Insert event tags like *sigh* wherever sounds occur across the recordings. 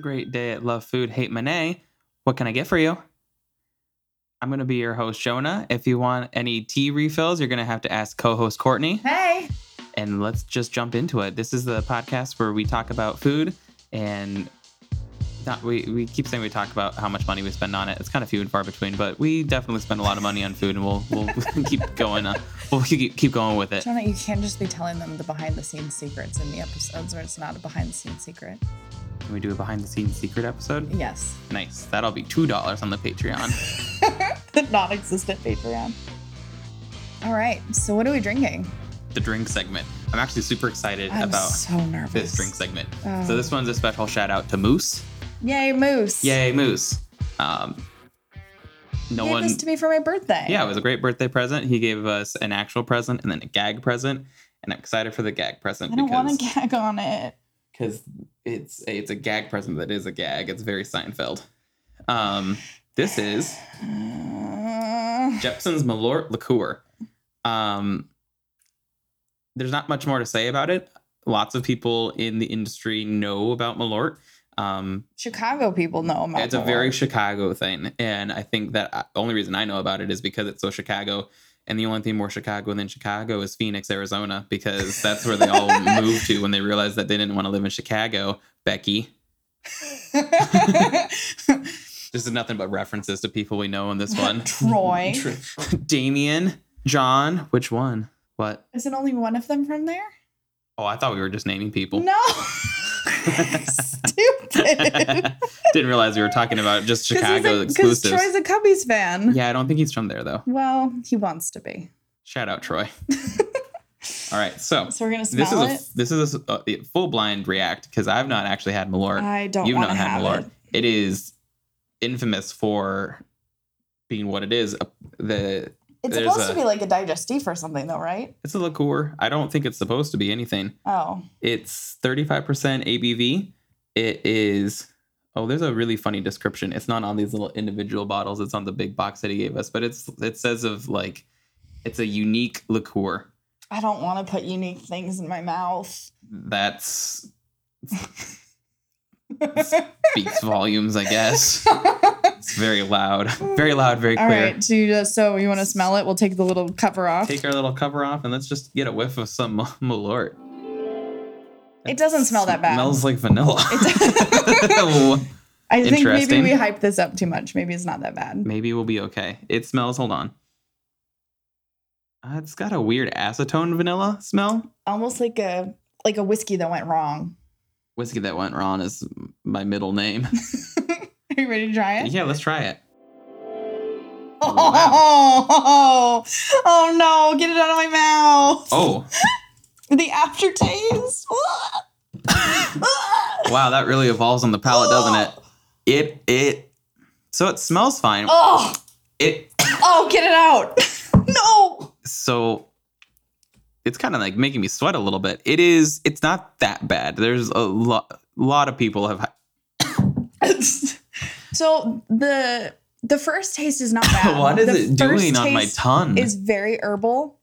a great day at Love Food, Hate Money. What can I get for you? I'm going to be your host, Jonah. If you want any tea refills, you're going to have to ask co host Courtney. Hey. And let's just jump into it. This is the podcast where we talk about food and not we, we keep saying we talk about how much money we spend on it. It's kind of few and far between, but we definitely spend a lot of money on food and we'll we'll *laughs* keep going uh, we'll keep, keep going with it. Jonah, you can't just be telling them the behind the scenes secrets in the episodes where it's not a behind the scenes secret. Can we do a behind the scenes secret episode? Yes. Nice. That'll be two dollars on the Patreon. *laughs* the non existent Patreon. All right. So what are we drinking? the drink segment. I'm actually super excited I'm about so this drink segment. Oh. So this one's a special shout out to Moose. Yay, Moose. Yay, Moose. Um, no Gave one. this to me for my birthday. Yeah, it was a great birthday present. He gave us an actual present and then a gag present, and I'm excited for the gag present I don't want to gag on it. Because it's a, it's a gag present that is a gag. It's very Seinfeld. Um, this is Uh, Jeppson's Malort liqueur. Um, there's not much more to say about it. Lots of people in the industry know about Malort. Um, Chicago people know about it's a very Chicago thing, and I think that uh, the only reason I know about it is because it's so Chicago. And the only thing more Chicago than Chicago is Phoenix, Arizona, because that's where they all moved to when they realized that they didn't want to live in Chicago. Becky, *laughs* this is nothing but references to people we know in this one. *laughs* Troy. Damien, John, which one? What? Is it only one of them from there? Oh, I thought we were just naming people. No. *laughs* Stupid. *laughs* Didn't realize we were talking about just *laughs* Chicago exclusives. Troy's a Cubbies fan. yeah, I don't think he's from there though. Well, he wants to be. Shout out Troy. All right, so So we're gonna this smell is it. a this is a, a full blind react because I've not actually had Malort. I don't You've not had Malort. it. It is infamous for being what it is. Uh, The It's There's supposed a- to be like a digestif or something, though, right? it's a liqueur. I don't think it's supposed to be anything. Oh, It's 35% ABV. It is Oh, there's a really funny description. It's not on these little individual bottles. It's on the big box that he gave us, but it's it says of like it's a unique liqueur. I don't want to put unique things in my mouth. That's *laughs* speaks volumes, I guess. It's very loud. Very loud, very All clear. right, so you, just, so you want to smell it? We'll take the little cover off. Take our little cover off and let's just get a whiff of some Malort. It doesn't smell that bad. Smells like vanilla. It *laughs* I think maybe Interesting. we hyped this up too much. Maybe it's not that bad. Maybe we'll be okay. It smells. Hold on. Uh, it's got a weird acetone vanilla smell. Almost like a like a whiskey that went wrong. Whiskey that went wrong is my middle name. *laughs* Are you ready to try it? yeah, let's try it. Oh, oh, *laughs* oh no, get it out of my mouth. Oh, *laughs* The aftertaste. wow, that really evolves on the palate, doesn't it? It it. So it smells fine. Oh, It oh, get it out. No. so it's kind of like making me sweat a little bit. It is. It's not that bad. There's a lot. lot of people have. *laughs* so the the first taste is not *laughs* bad. what is The it doing on my tongue? Is very herbal.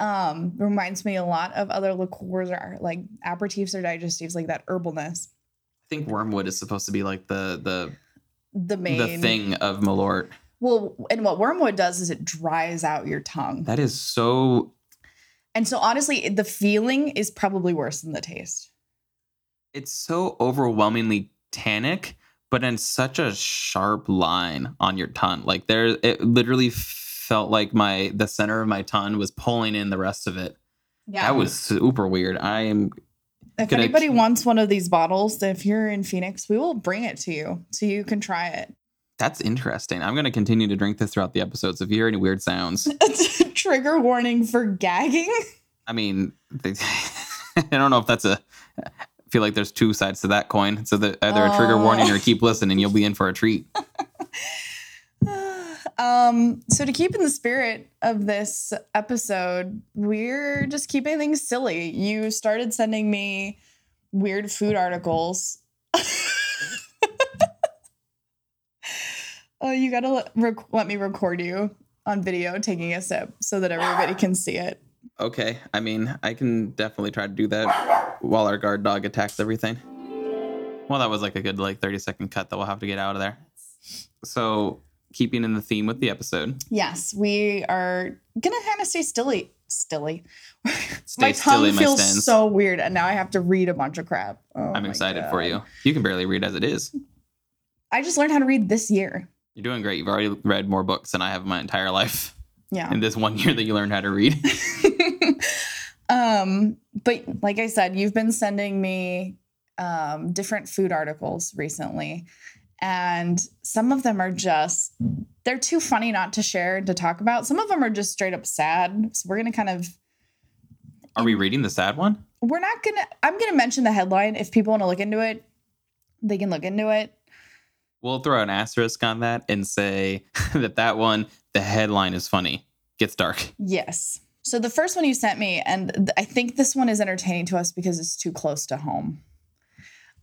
Um, reminds me a lot of other liqueurs or like aperitifs or digestives, like that herbalness. I think wormwood is supposed to be like the the The main the thing of Malort. Well, and what wormwood does is it dries out your tongue. That is so. And so honestly, the feeling is probably worse than the taste. It's so overwhelmingly tannic, but in such a sharp line on your tongue. Like there, it literally felt like my the center of my tongue was pulling in the rest of it. Yeah. That was super weird. I am if anybody keep- wants one of these bottles, if you're in Phoenix, we will bring it to you so you can try it. That's interesting. I'm going to continue to drink this throughout the episodes. If you hear any weird sounds, it's *laughs* a Trigger warning for gagging. I mean, they, *laughs* I don't know if that's a. I feel like there's two sides to that coin. So that either a trigger Oh. warning or keep *laughs* listening, you'll be in for a treat. *sighs* um, so to keep in the spirit of this episode, we're just keeping things silly. You started sending me weird food articles. Oh, you gotta let, rec- let me record you on video taking a sip so that everybody can see it. Okay, I mean, I can definitely try to do that while our guard dog attacks everything. Well, that was like a good like 30 second cut that we'll have to get out of there. So, keeping in the theme with the episode, Yes, we are gonna kind of stay stilly. Stilly. stay my tongue my feels stance. so weird, and now I have to read a bunch of crap. Oh I'm my excited for you. You can barely read as it is. I just learned how to read this year. You're doing great. You've already read more books than I have in my entire life Yeah. in this one year that you learned how to read. *laughs* um, but like I said, you've been sending me um, different food articles recently, and some of them are just they're too funny not to share and to talk about. Some of them are just straight up sad. So we're gonna kind of Are we reading the sad one? we're not gonna I'm gonna mention the headline. If people want to look into it, they can look into it. We'll throw an asterisk on that and say *laughs* that that one, the headline is funny. Gets dark. Yes. So the first one you sent me, and th- I think this one is entertaining to us because it's too close to home.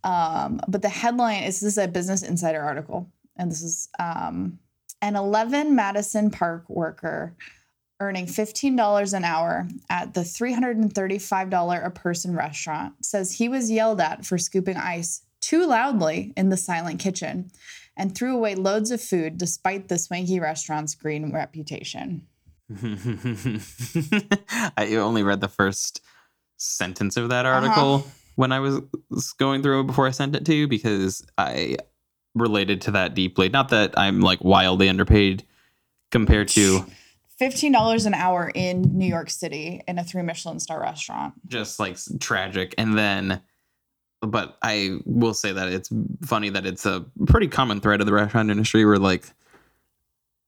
Um, but the headline is this is a Business Insider article, and this is um, an 11 Madison Park worker earning $15 an hour at the $335 a person restaurant says he was yelled at for scooping ice too loudly in the silent kitchen and threw away loads of food despite the swanky restaurant's green reputation. *laughs* I only read the first sentence of that Uh-huh. article when I was going through it before I sent it to you because I related to that deeply. Not that I'm like wildly underpaid compared to *laughs* $15 an hour in New York City in a three Michelin star restaurant. just like tragic. And then, but I will say that it's funny that it's a pretty common thread of the restaurant industry where like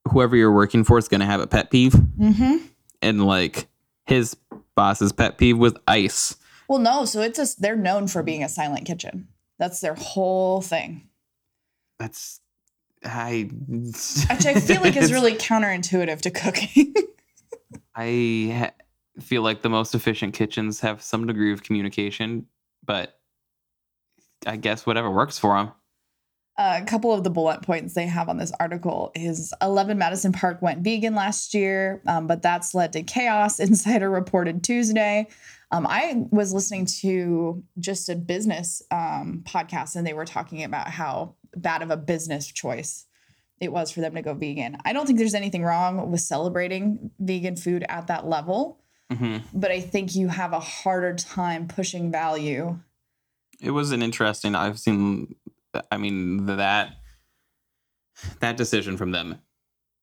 whoever you're working for is going to have a pet peeve. Mm-hmm. And like his boss's pet peeve was ice. Well, no, so it's just they're known for being a silent kitchen. That's their whole thing, That's I. *laughs* which I feel like is really counterintuitive to cooking. *laughs* I ha- feel like the most efficient kitchens have some degree of communication, but I guess whatever works for them. a couple of the bullet points they have on this article is 11 Madison Park went vegan last year, um, but that's led to chaos. *laughs* Insider reported Tuesday. Um, I was listening to just a business um, podcast, and they were talking about how bad of a business choice it was for them to go vegan. I don't think there's anything wrong with celebrating vegan food at that level, hmm but I think you have a harder time pushing value. It was an interesting. I've seen. I mean that that decision from them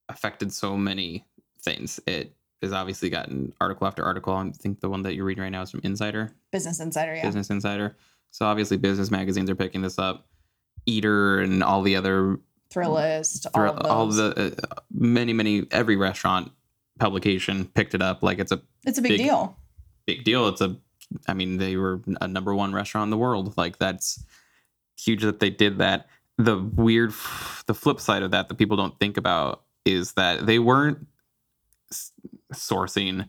affected so many things. It has obviously gotten article after article. I think the one that you're reading right now is from Insider. Business Insider, yeah. Business Insider. So obviously, business magazines are picking this up. Eater and all the other, Thrillist, all, all the uh, many, many every restaurant publication picked it up. Like it's a it's a big, big- deal. big deal. It's a, I mean, they were a number one restaurant in the world. Like that's huge that they did that. The weird, the flip side of that that people don't think about is that they weren't sourcing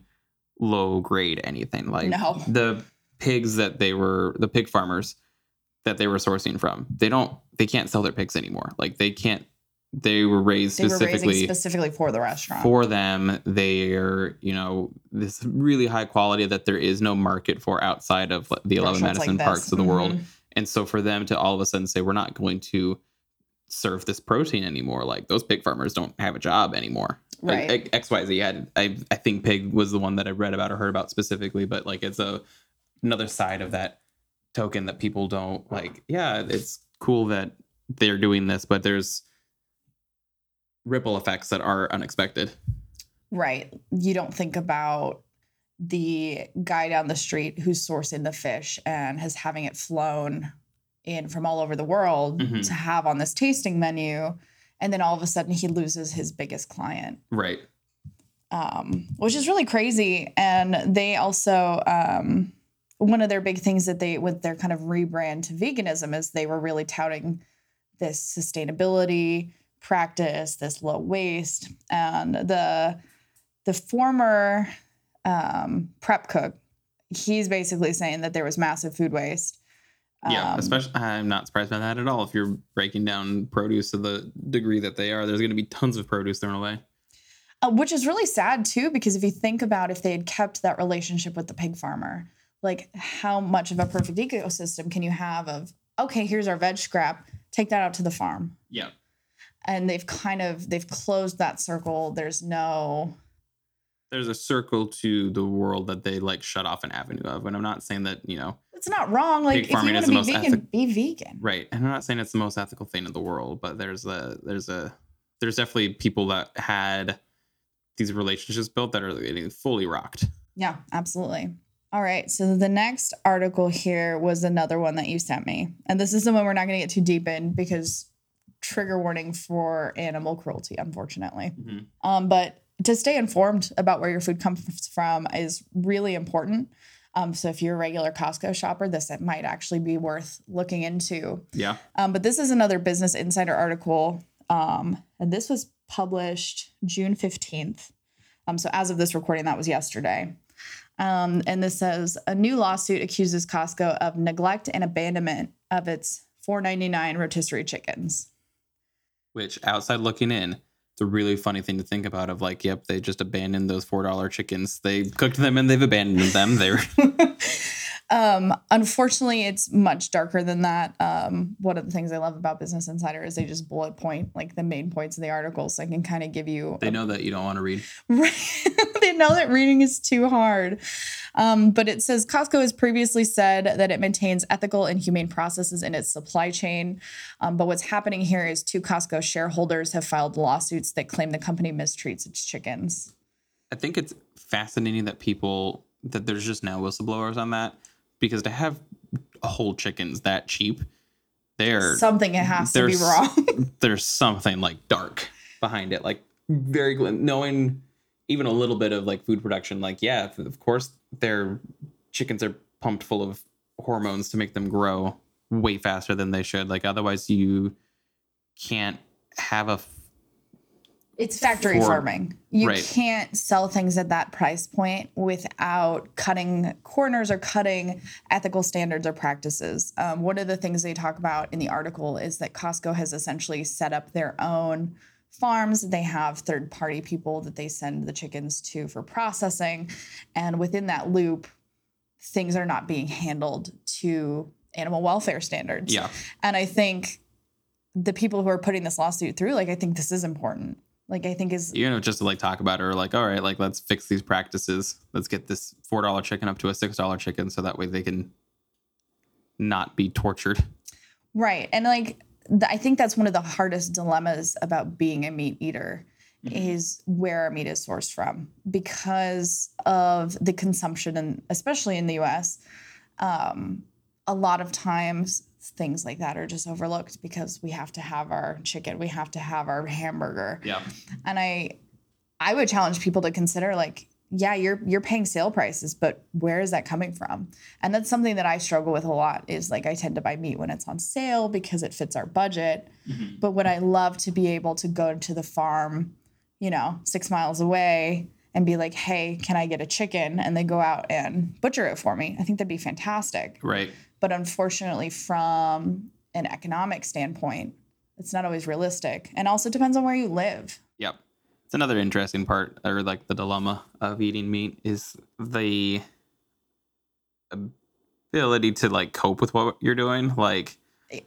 low grade anything. Like No. the pigs that they were, the pig farmers that they were sourcing from, they don't, they can't sell their pigs anymore. Like they can't. They were raised They specifically raising specifically for the restaurant. for them they're you know this really high quality that there is no market for outside of the 11 Restaurants Madison like parks of the world Mhm. and so for them to all of a sudden say we're not going to serve this protein anymore like those pig farmers don't have a job anymore Right. Like, xyz had i i think pig was the one that i read about or heard about specifically but like it's a another side of that token that people don't like yeah it's cool that they're doing this but there's ripple effects that are unexpected Right. You don't think about the guy down the street who's sourcing the fish and has having it flown in from all over the world Mhm. to have on this tasting menu. And then all of a sudden he loses his biggest client. right um, which is really crazy. And they also, um, one of their big things that they, with their kind of rebrand to veganism, is they were really touting this sustainability practice, this low waste, and the the former um, prep cook. He's basically saying that there was massive food waste. Yeah, Um, especially I'm not surprised by that at all. If you're breaking down produce to the degree that they are, there's going to be tons of produce thrown away. Uh, which is really sad too, because if you think about if they had kept that relationship with the pig farmer, like how much of a perfect ecosystem can you have of okay, here's our veg scrap. Take that out to the farm. Yeah. And they've kind of they've closed that circle. There's no There's a circle to the world that they like shut off an avenue of. And I'm not saying that, you know, it's not wrong. Like if you want to be vegan, ethic- be vegan. right. And I'm not saying it's the most ethical thing in the world, but there's a there's a there's definitely people that had these relationships built that are getting fully rocked. Yeah, absolutely. All right. So the next article here was another one that you sent me. And this is the one we're not going to get too deep in because trigger warning for animal cruelty, unfortunately. Um, but to stay informed about where your food comes from is really important. Um, so if you're a regular Costco shopper, this might actually be worth looking into. Yeah. Um, but this is another Business Insider article. Um, and this was published June 15th. Um, so as of this recording, that was yesterday. Um, and this says a new lawsuit accuses Costco of neglect and abandonment of its 4.99 rotisserie chickens. Which outside looking in, it's a really funny thing to think about of like, yep, they just abandoned those four dollar chickens. They cooked them and they've abandoned them. They're *laughs* um, unfortunately, it's much darker than that. Um, one of the things I love about Business Insider is they just bullet point like the main points of the article, so I can kind of give you. they a- know that you don't want to read. *laughs* Right. they know that reading is too hard. Um, but it says Costco has previously said that it maintains ethical and humane processes in its supply chain. Um, but what's happening here is two Costco shareholders have filed lawsuits that claim the company mistreats its chickens. I think it's fascinating that people that there's just now whistleblowers on that because to have whole chickens that cheap, they're Something it has to be wrong. *laughs* there's something like dark behind it, like very knowing even a little bit of like food production. Like yeah, of- course their chickens are pumped full of hormones to make them grow way faster than they should. Like otherwise you can't have a f- It's factory For- farming. You right. can't sell things at that price point without cutting corners or cutting ethical standards or practices. Um, one of the things they talk about in the article is that Costco has essentially set up their own farms. They have third party people that they send the chickens to for processing. And within that loop, things are not being handled to animal welfare standards. yeah. And I think the people who are putting this lawsuit through, like, I think this is important. Like, I think is you know, just to like talk about it or like, all right, like let's fix these practices. Let's get this four dollar chicken up to a six dollar chicken so that way they can not be tortured. right. And like, th- I think that's one of the hardest dilemmas about being a meat eater is where our meat is sourced from because of the consumption, and especially in the US, um, a lot of times things like that are just overlooked because we have to have our chicken, we have to have our hamburger. Yeah. and i i would challenge people to consider like yeah you're you're paying sale prices but where is that coming from? And that's something that i struggle with a lot is like i tend to buy meat when it's on sale because it fits our budget. Mm-hmm. But would i love to be able to go to the farm you know six miles away and be like hey can i get a chicken? And they go out and butcher it for me. I think that'd be fantastic. Right. but unfortunately from an economic standpoint it's not always realistic. And also depends on where you live. Yep. It's another interesting part, or like the dilemma of eating meat is the ability to like cope with what you're doing. Like,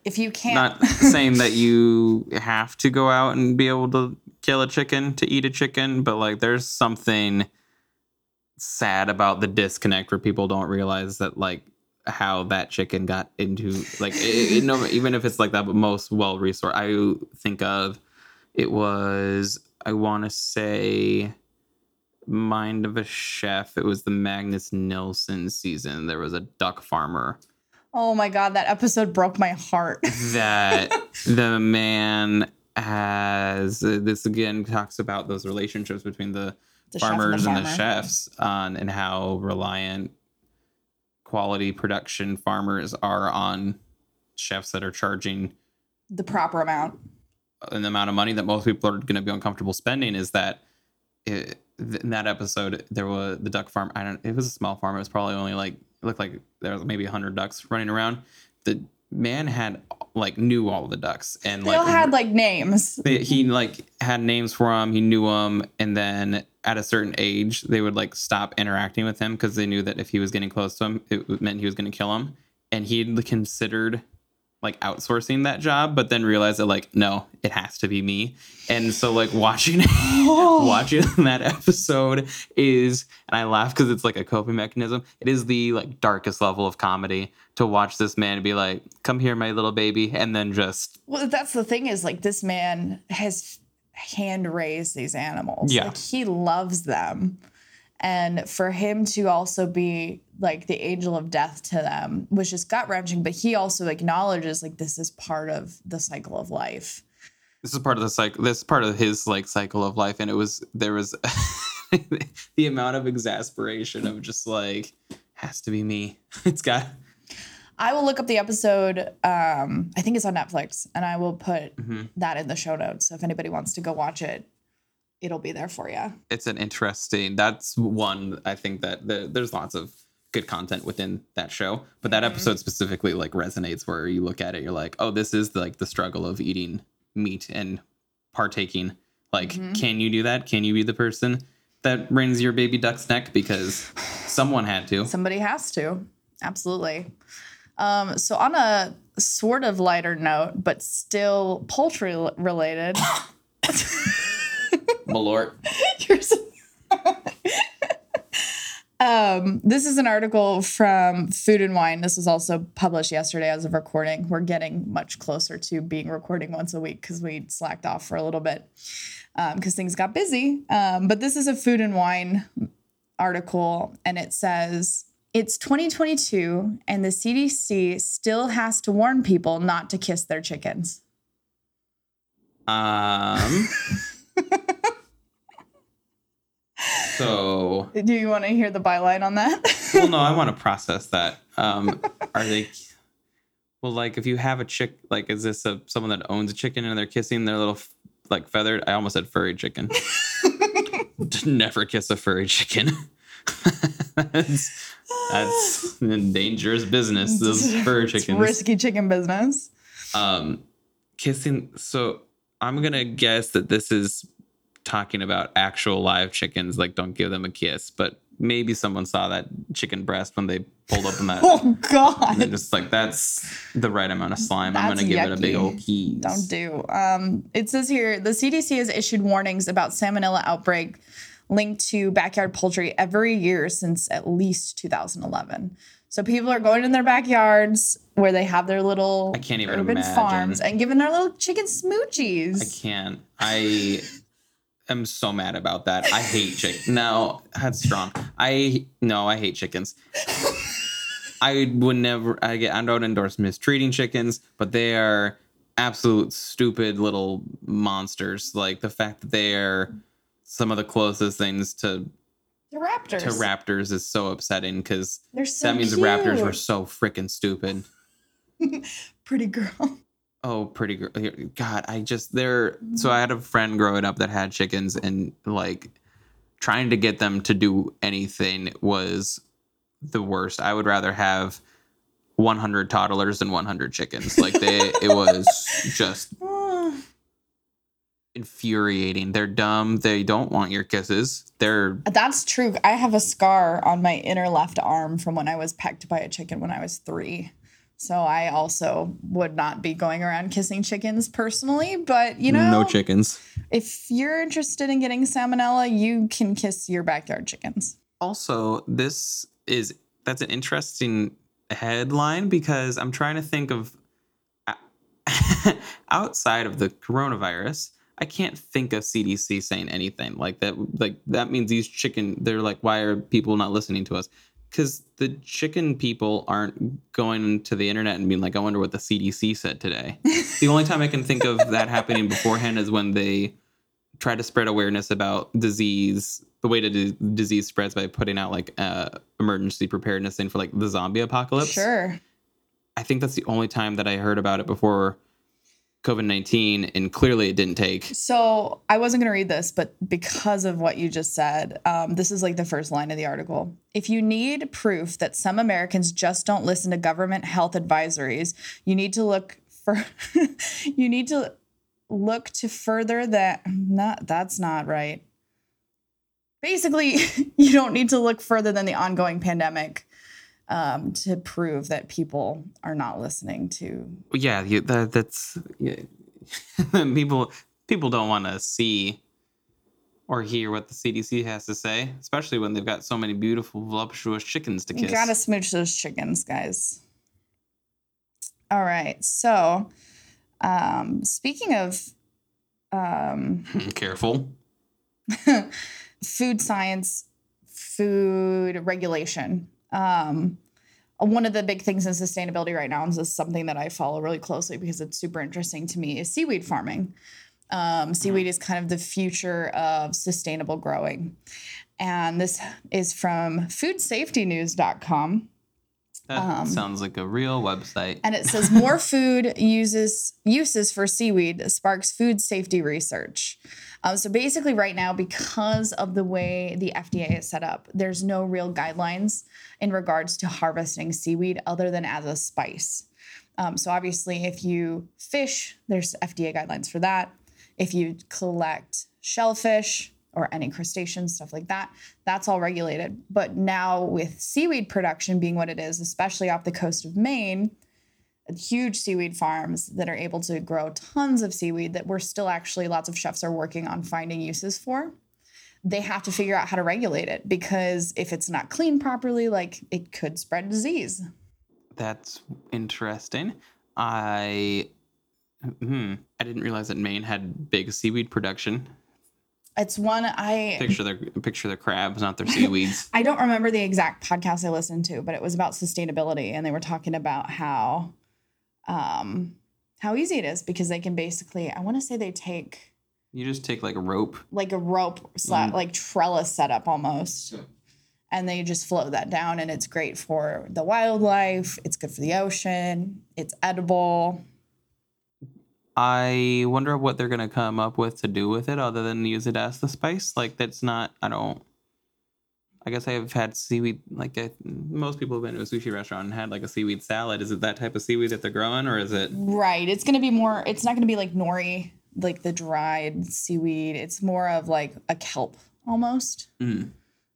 if you can't not saying that you have to go out and be able to kill a chicken to eat a chicken, but like there's something sad about the disconnect where people don't realize that like how that chicken got into like it, it, no, even if it's like the most well resourced. I think of it was I want to say Mind of a Chef. It was the Magnus Nilsson season. There was a duck farmer oh my god that episode broke my heart *laughs* that the man has uh, this again talks about those relationships between the, The chef and the farmers and the, chefs on and how reliant quality production farmers are on chefs that are charging the proper amount an amount of money that most people are going to be uncomfortable spending is that eh, it, in that episode there was the duck farm i don't it was a small farm it was probably only like it looked like there was maybe 100 ducks running around. The man had like knew all the ducks and they like all had like names. They, he like had names for them he knew them and then at a certain age they would like stop interacting with him because they knew that if he was getting close to him it meant he was going to kill him and he considered like outsourcing that job, but then realize that like no, it has to be me. And so like watching oh. *laughs* watching that episode is and I laugh because it's like a coping mechanism. It is the like darkest level of comedy to watch this man be like, "Come here, my little baby," and then just Well, that's the thing is like this man has hand raised these animals. Yeah. Like he loves them. And for him to also be like the angel of death to them was just gut wrenching, but he also acknowledges like this is part of the cycle of life. this is part of the cycle this is part of his like cycle of life and it was there was *laughs* the amount of exasperation of just like has to be me *laughs* it's got I will look up the episode. Um, I think it's on Netflix, and I will put Mhm. that in the show notes. So if anybody wants to go watch it, it'll be there for you. it's an interesting that's one i think that the, there's lots of good content within that show but that episode specifically like resonates where you look at it you're like oh this is like the struggle of eating meat and partaking like Mhm. can you do that can you be the person that wrings your baby duck's neck because someone had to Somebody has to. Absolutely. Um, so, on a sort of lighter note, but still poultry related, *laughs* *laughs* malort *laughs* You're so- *laughs* um, this is an article from Food and Wine. This was also published yesterday as of recording. We're getting much closer to being recording once a week because we slacked off for a little bit because things got busy. Um, but this is a Food and Wine article, and it says it's 2022, and the CDC still has to warn people not to kiss their chickens. Um. *laughs* so, Do you want to hear the byline on that? well, no, I *laughs* want to process that. Um, are they? Well, like, if you have a chick, like, is this a someone that owns a chicken and they're kissing their little, like, feathered? I almost said furry chicken. *laughs* Never kiss a furry chicken. *laughs* that's that's dangerous business. Those fur It's chickens. risky chicken business. um kissing so i'm gonna guess that this is talking about actual live chickens like don't give them a kiss but maybe someone saw that chicken breast when they pulled open that *laughs* Oh God! and they're just like that's the right amount of slime i'm gonna give it a big old keys Don't do. Um, it says here the CDC has issued warnings about salmonella outbreak linked to backyard poultry every year since at least 2011. So people are going in their backyards where they have their little I can't even urban imagine. farms and giving their little chicken smoochies. i can't i am so mad about that i hate chicken no that's strong i no i hate chickens I would never. I get. I don't endorse mistreating chickens, but they are absolute stupid little monsters. Like the fact that they are some of the closest things to the raptors. to raptors is so upsetting because so that means the raptors were so freaking stupid. *laughs* pretty girl. Oh, pretty girl. God, I just they're so I mm-hmm. had a friend growing up that had chickens and like trying to get them to do anything was the worst. I would rather have 100 toddlers than 100 chickens. Like they it was just *laughs* ah. infuriating. They're dumb. They don't want your kisses. They're That's true. I have a scar on my inner left arm from when I was pecked by a chicken when I was three. So I also would not be going around kissing chickens personally, but you know, no chickens. if you're interested in getting salmonella, you can kiss your backyard chickens. also this is that's an interesting headline because i'm trying to think of uh, *laughs* outside of the coronavirus i can't think of cdc saying anything like that like that means these chicken they're like why are people not listening to us because the chicken people aren't going to the internet and being like i wonder what the cdc said today *laughs* the only time i can think of that happening beforehand is when they try to spread awareness about disease the way to do disease spreads by putting out like uh emergency preparedness thing for like the zombie apocalypse Sure. i think that's the only time that i heard about it before covid-19 and clearly it didn't take So I wasn't going to read this, but because of what you just said, um, this is like the first line of the article. If you need proof that some Americans just don't listen to government health advisories, you need to look for, *laughs* you need to look to further that. Not that's not right. Basically, *laughs* you don't need to look further than the ongoing pandemic. Um, to prove that people are not listening to. Yeah, you, that, that's yeah. *laughs* people. People don't want to see or hear what the CDC has to say, especially when they've got so many beautiful, voluptuous chickens to You kiss. gotta smooch those chickens, guys. All right. So, um, speaking of um, *laughs* Careful. *laughs* food science, food regulation. Um, one of the big things in sustainability right now, and this is something that I follow really closely because it's super interesting to me, is seaweed farming. Um, seaweed is kind of the future of sustainable growing. And this is from foodsafetynews.com. That Um, sounds like a real website. And it says more *laughs* food uses uses for seaweed sparks food safety research. Um, so basically, right now, because of the way the FDA is set up, there's no real guidelines in regards to harvesting seaweed other than as a spice. Um, so obviously, if you fish, there's FDA guidelines for that. If you collect shellfish or any crustaceans, stuff like that, that's all regulated. But now with seaweed production being what it is, especially off the coast of Maine, huge seaweed farms that are able to grow tons of seaweed that we're still actually lots of chefs are working on finding uses for they have to figure out how to regulate it because if it's not cleaned properly like it could spread disease That's interesting. I hmm, I didn't realize that Maine had big seaweed production. It's one i Picture their picture their crabs, not their seaweeds. *laughs* I don't remember the exact podcast I listened to, but it was about sustainability, and they were talking about how, um, how easy it is because they can basically. I want to say they take you just take like a rope. like a rope, sla- Mm. like trellis setup almost, and they just float that down, and it's great for the wildlife. It's good for the ocean. It's edible. I wonder what they're gonna come up with to do with it, other than use it as the spice. Like that's not. I don't. I guess I've had seaweed. Like I, most people have been to a sushi restaurant and had like a seaweed salad. Is it that type of seaweed that they're growing, or is it? Right. It's gonna be more. It's not gonna be like nori, like the dried seaweed. It's more of like a kelp almost. Mm.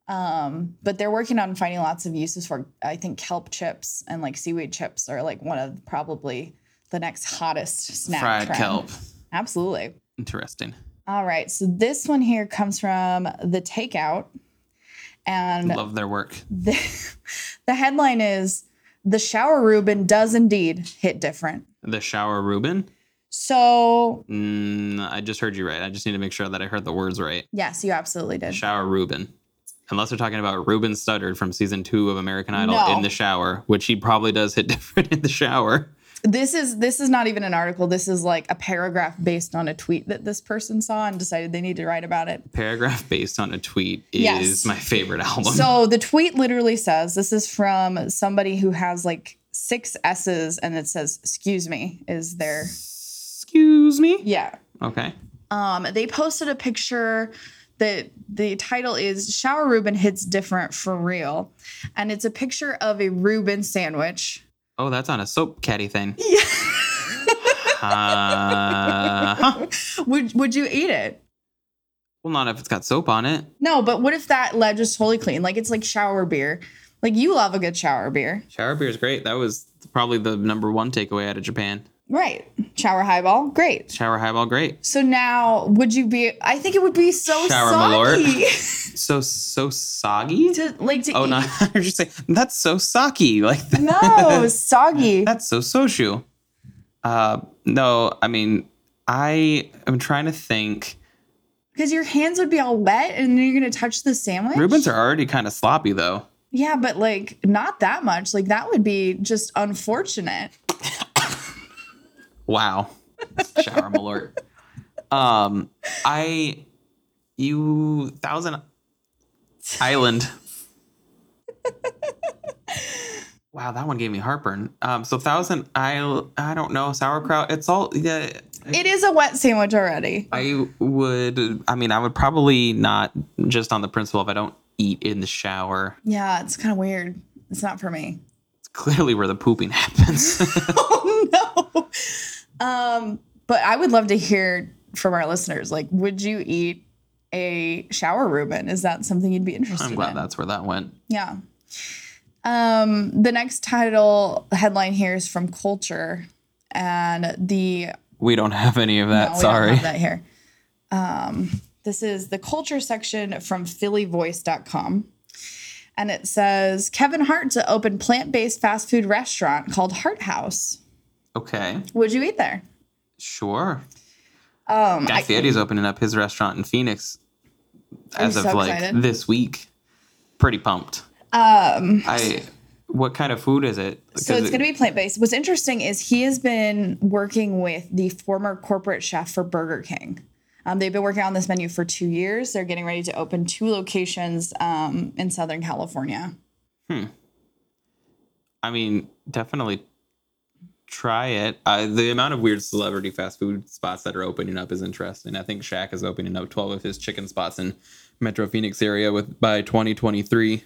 Um, but they're working on finding lots of uses for. I think kelp chips and like seaweed chips are like one of probably the next hottest snack. Fried trend. kelp. Absolutely. Interesting. All right. So this one here comes from the Takeout, and Love their work. the, *laughs* the headline is "The shower Reuben does indeed hit different." The shower Reuben. So Mm, I just heard you right. I just need to make sure that I heard the words right. yes, you absolutely did. Shower Reuben. Unless they're talking about Ruben Studdard from season two of American Idol No. in the shower, which he probably does hit *laughs* different in the shower. This is this is not even an article this is like a paragraph based on a tweet that this person saw and decided they need to write about it Paragraph based on a tweet is Yes. my favorite album. so the tweet literally says this is from somebody who has like six s's and it says excuse me is their Excuse me. yeah Okay. um they posted a picture that the title is shower reuben hits different for real and it's a picture of a reuben sandwich Oh, that's on a soap caddy thing. *laughs* yeah Uh, huh. *laughs* would would you eat it Well, not if it's got soap on it. No, but what if that ledge is totally clean? Like it's like shower beer. Like you love a good shower beer. Shower beer is great. That was probably the number one takeaway out of Japan. Right. Shower highball. Great. Shower highball, great. So now would you be I think it would be so Shower soggy. *laughs* So so soggy. to like to Oh no! *laughs* I heard you say that's so soggy. Like that. No, soggy. *laughs* That's so soshu. Uh, no, I mean, I am trying to think. Because your hands would be all wet and then you're gonna touch the sandwich. Rubens are already kind of sloppy though. Yeah, but like not that much. Like that would be just unfortunate. Wow. Shower alert. Um, I, you thousand island. wow, that one gave me heartburn. Um, so thousand isle. I don't know sauerkraut. It's all yeah. It is a wet sandwich already. I would. I mean, I would probably not just on the principle of I don't eat in the shower. Yeah, it's kind of weird. It's not for me. It's clearly where the pooping happens. *laughs* oh no. Um, but I would love to hear from our listeners. Like, would you eat a shower Reuben? Is that something you'd be interested in? I'm glad in? that's where that went. Yeah. Um, the next title headline here is from Culture, and the We don't have any of that. no, we don't Sorry. have that here. Um, this is the culture section from PhillyVoice.com. And it says Kevin Hart to open plant based fast food restaurant called Hart House. Okay. Would you eat there? Sure. Um, Guy I- Fieri's opening up his restaurant in Phoenix as of so like excited? this week. Pretty pumped. um, I. What kind of food is it? so it's going to be plant based. What's interesting is he has been working with the former corporate chef for Burger King. Um, they've been working on this menu for two years. They're getting ready to open two locations um, in Southern California. Hmm. I mean, definitely try it. Uh, the amount of weird celebrity fast food spots that are opening up is interesting. I think Shaq is opening up 12 of his chicken spots in Metro Phoenix area with by 2023.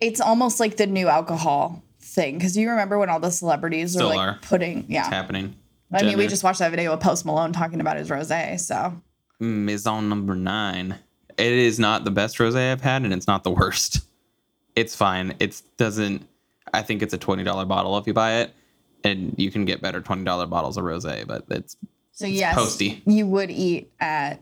it's almost like the new alcohol thing because you remember when all the celebrities Still were like are. putting yeah It's happening. i mean we just watched that video of post malone talking about his rosé so Maison number nine. It is not the best rosé I've had, and it's not the worst. It's fine. It doesn't. I think it's a twenty dollar bottle if you buy it, and you can get better twenty dollar bottles of rosé. But it's so yes posty. you would eat at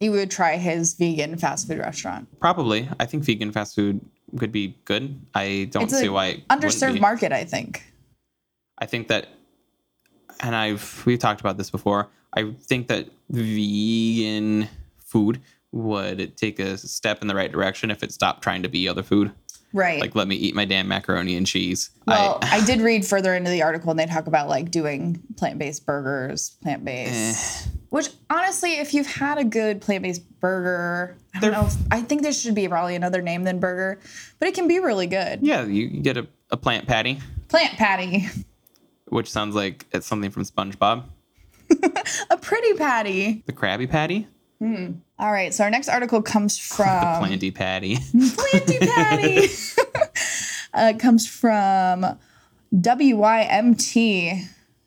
you would try his vegan fast food restaurant probably. I think vegan fast food could be good. I don't it's see why it underserved market i think I think that, and I've we've talked about this before. I think that vegan food would take a step in the right direction if it stopped trying to be other food. Right Like, let me eat my damn macaroni and cheese. well I, *laughs* I, did read further into the article and they talk about like doing plant-based burgers plant-based Eh. which honestly if you've had a good plant-based burger i don't know if, i think there should be probably another name than burger but it can be really good yeah, you get a, a plant patty, plant patty which sounds like it's something from SpongeBob. *laughs* a pretty patty The Krabby Patty, all right so our next article comes *laughs* from Planty Patty. *laughs* planty patty *laughs* uh, comes from wymt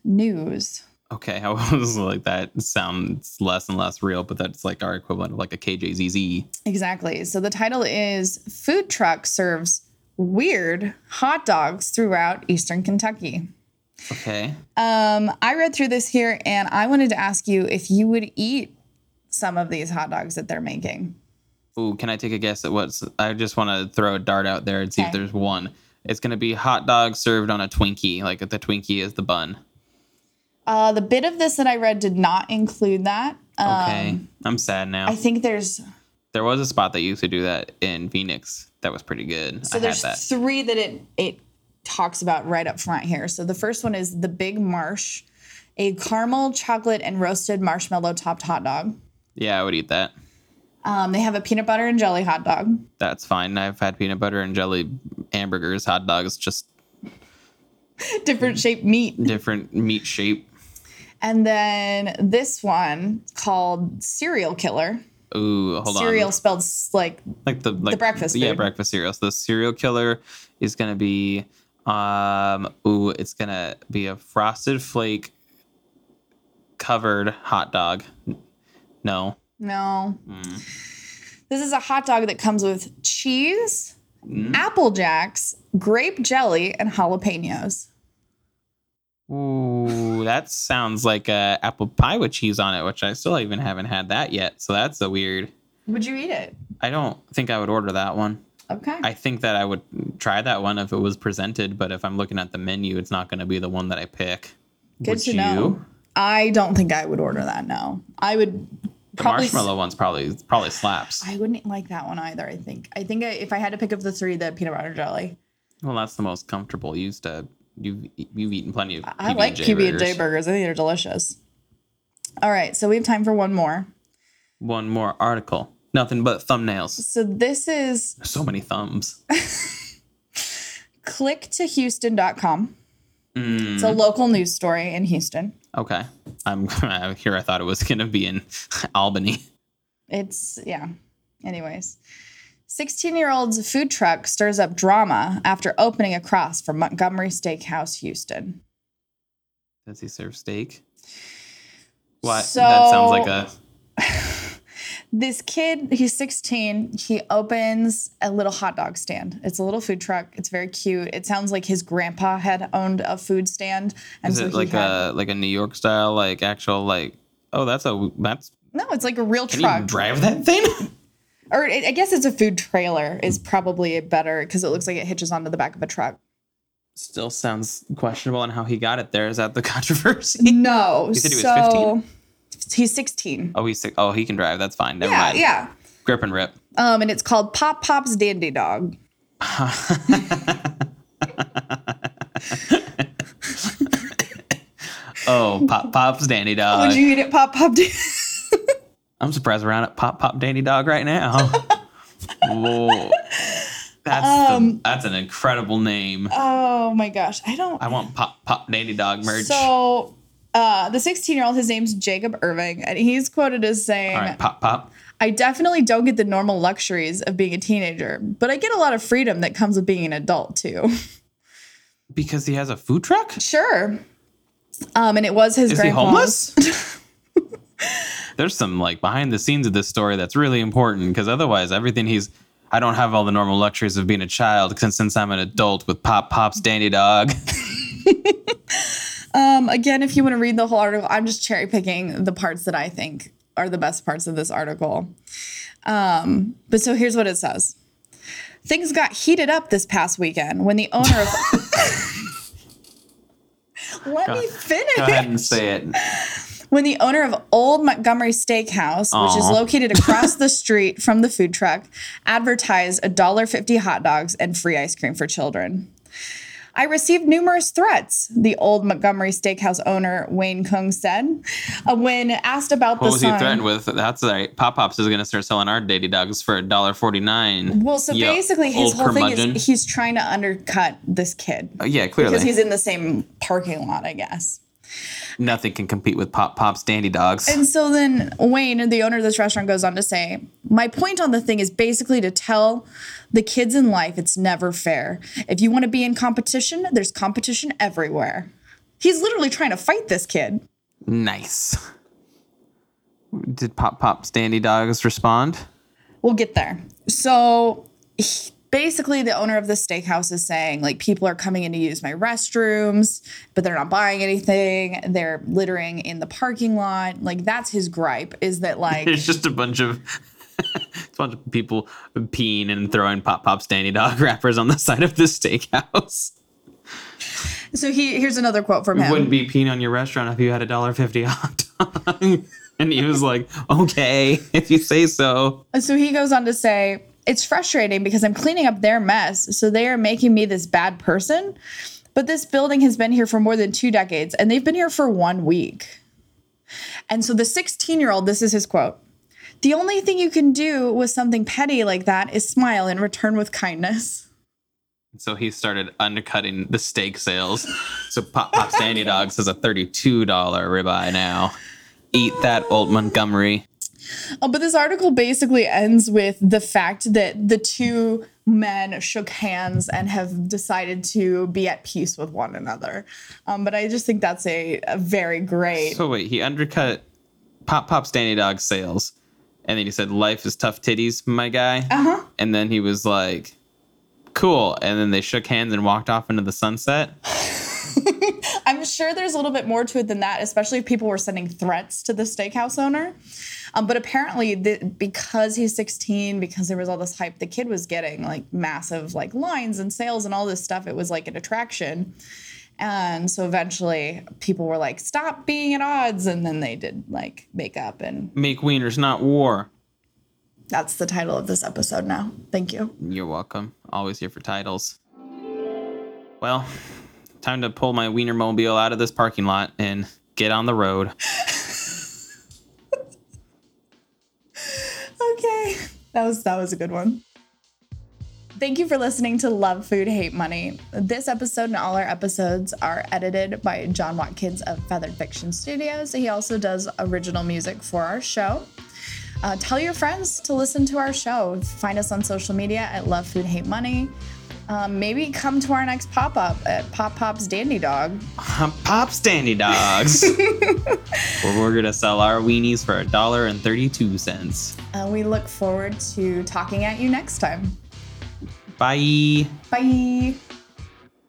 news okay, I was like that sounds less and less real, but that's like our equivalent of like a KJZZ. Exactly. So the title is Food Truck Serves Weird Hot Dogs Throughout Eastern Kentucky. Okay. Um, I read through this here and I wanted to ask you if you would eat some of these hot dogs that they're making. Ooh, can I take a guess at what's? I just want to throw a dart out there and see if there's one. It's gonna be hot dog served on a Twinkie, like the Twinkie is the bun. Uh, the bit of this that I read did not include that. Um, Okay, I'm sad now. I think there's there was a spot that used to do that in Phoenix. That was pretty good. so I had there's that. three that it it talks about right up front here. So the first one is the Big Marsh, a caramel, chocolate, and roasted marshmallow topped hot dog. Yeah, I would eat that. Um, they have a peanut butter and jelly hot dog. That's fine. I've had peanut butter and jelly hamburgers, hot dogs, just *laughs* different shaped meat. different meat shape. And then this one called Cereal Killer. Ooh, hold Cereal on. Cereal spelled like Like the like breakfast Yeah, food. breakfast cereal. So the cereal killer is gonna be um ooh, it's gonna be a frosted flake covered hot dog. No. no. Mm. This is a hot dog that comes with cheese, Mm. apple jacks, grape jelly, and jalapenos. Ooh, that sounds like a apple pie with cheese on it, which I still even haven't had that yet. So that's a weird. Would you eat it? I don't think I would order that one. Okay. I think that I would try that one if it was presented, but if I'm looking at the menu, it's not going to be the one that I pick. Good Would to know. I don't think I would order that. No, I would The probably. s- marshmallow one's probably probably slaps. I wouldn't like that one either. I think. I think I, if I had to pick up the three, the peanut butter jelly. Well, that's the most comfortable. You used to you've you've eaten plenty of. I like PB and J burgers. I think they're delicious. All right, so we have time for one more. One more article. Nothing but thumbnails. So this is So many thumbs. *laughs* click2houston.com. Mm, It's a local news story in Houston. Okay, I'm *laughs* here. I thought it was *laughs* gonna be in *laughs* Albany. It's, yeah. Anyways, 16 year old's food truck stirs up drama after opening across from Montgomery Steakhouse, Houston. Does he serve steak? What? So- that sounds like a. this kid, he's 16. He opens a little hot dog stand. It's a little food truck. It's very cute. It sounds like his grandpa had owned a food stand, and Is so it like had. a like a New York style, like actual like? Oh, that's a that's. no, it's like a real Can truck. you drive that thing? *laughs* or it, I guess it's a food trailer. Is probably better because it looks like it hitches onto the back of a truck. Still sounds questionable on how he got it there. Is that the *laughs* controversy? No, said he was so he's 16. Oh, he's sick. Oh, he can drive. That's fine. Never yeah, mind. yeah. Grip and rip. Um, and it's called Pop Pop's Dandy Dog. *laughs* Oh, pop pop's Dandy dog. *laughs* Would you eat it, Pop Pop? I'm surprised we're on at pop pop Dandy dog right now. *laughs* Whoa. That's Um, the, that's an incredible name. oh my gosh, I don't. I want pop pop dandy dog merch. So, uh, the 16 year old, his name's Jacob Irving, and he's quoted as saying, All right, pop pop. I definitely don't get the normal luxuries of being a teenager, but I get a lot of freedom that comes with being an adult too. *laughs* Because he has a food truck? sure. Um, and it was his Is he homeless? *laughs* *laughs* There's some like behind the scenes of this story that's really important because otherwise everything he's I don't have all the normal luxuries of being a child since since I'm an adult with pop pop's Dandy dog. Um, again, if you want to read the whole article, I'm just cherry picking the parts that I think are the best parts of this article. Um, but so here's what it says. Things got heated up this past weekend when the owner of *laughs* Let me finish. Go ahead and say it. When the owner of Old Montgomery Steakhouse, which is located across the street from the food truck, advertised $1.50 hot dogs and free ice cream for children. I received numerous threats, the Old Montgomery Steakhouse owner, Wayne Kung, said. Uh, when asked about What the was sign. he threatened with? That's right. Pop Pops is gonna start selling our Dandy dogs for a dollar forty nine. Well, so basically, his whole thing is he's trying to undercut this kid yeah, clearly because he's in the same parking lot, I guess. Nothing can compete with Pop Pop's Dandy dogs. And so then Wayne, the owner of this restaurant, goes on to say, My point on the thing is basically to tell the kids in life it's never fair. If you want to be in competition, there's competition everywhere. He's literally trying to fight this kid. nice. Did Pop Pop's Dandy dogs respond? We'll get there. So he- basically, the owner of the steakhouse is saying, like, people are coming in to use my restrooms, but they're not buying anything. They're littering in the parking lot. Like, that's his gripe is that, like, it's just a bunch of *laughs* it's a bunch of people peeing and throwing Pop Pop's Dandy dog *laughs* wrappers on the side of the steakhouse. so he here's another quote from You him. wouldn't be peeing on your restaurant if you had a dollar fifty hot dog. *laughs* and he was like, "Okay, if you say so." So he goes on to say, It's frustrating because I'm cleaning up their mess. So they are making me this bad person. But this building has been here for more than two decades and they've been here for one week. And so the 16 year old, this is his quote The only thing you can do with something petty like that is smile and return with kindness. So he started undercutting the steak sales. So Pop Pop's Dandy Dogs is a thirty-two dollar ribeye now. Eat that, old Montgomery. Oh, but this article basically ends with the fact that the two men shook hands and have decided to be at peace with one another. Um, but I just think that's a, a very great. So wait, he undercut Pop Pop's Dandy Dog sales, and then he said, "Life is tough titties, my guy." Uh huh. And then he was like, "Cool," and then they shook hands and walked off into the sunset. *laughs* *laughs* I'm sure there's a little bit more to it than that, especially if people were sending threats to the steakhouse owner. Um, but apparently, the, because he's 16, because there was all this hype, the kid was getting like massive like lines and sales and all this stuff. It was like an attraction. And so eventually, people were like, "Stop being at odds," and then they did like make up, and Make wieners, not war. that's the title of this episode now. Thank you. You're welcome. Always here for titles. Well, time to pull my Wienermobile out of this parking lot and get on the road. *laughs* Okay. That was that was a good one. Thank you for listening to Love Food Hate Money. This episode and all our episodes are edited by Jon Watkins of Feathered Fiction Studios. He also does original music for our show. Uh, tell your friends to listen to our show. Find us on social media at Love Food Hate Money. Um, maybe come to our next pop up at Pop Pop's Dandy Dog. *laughs* Pop Dandy Dogs. *laughs* where we're gonna sell our weenies for a dollar and thirty-two cents. Uh, we look forward to talking at you next time. Bye. Bye.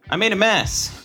I made a mess.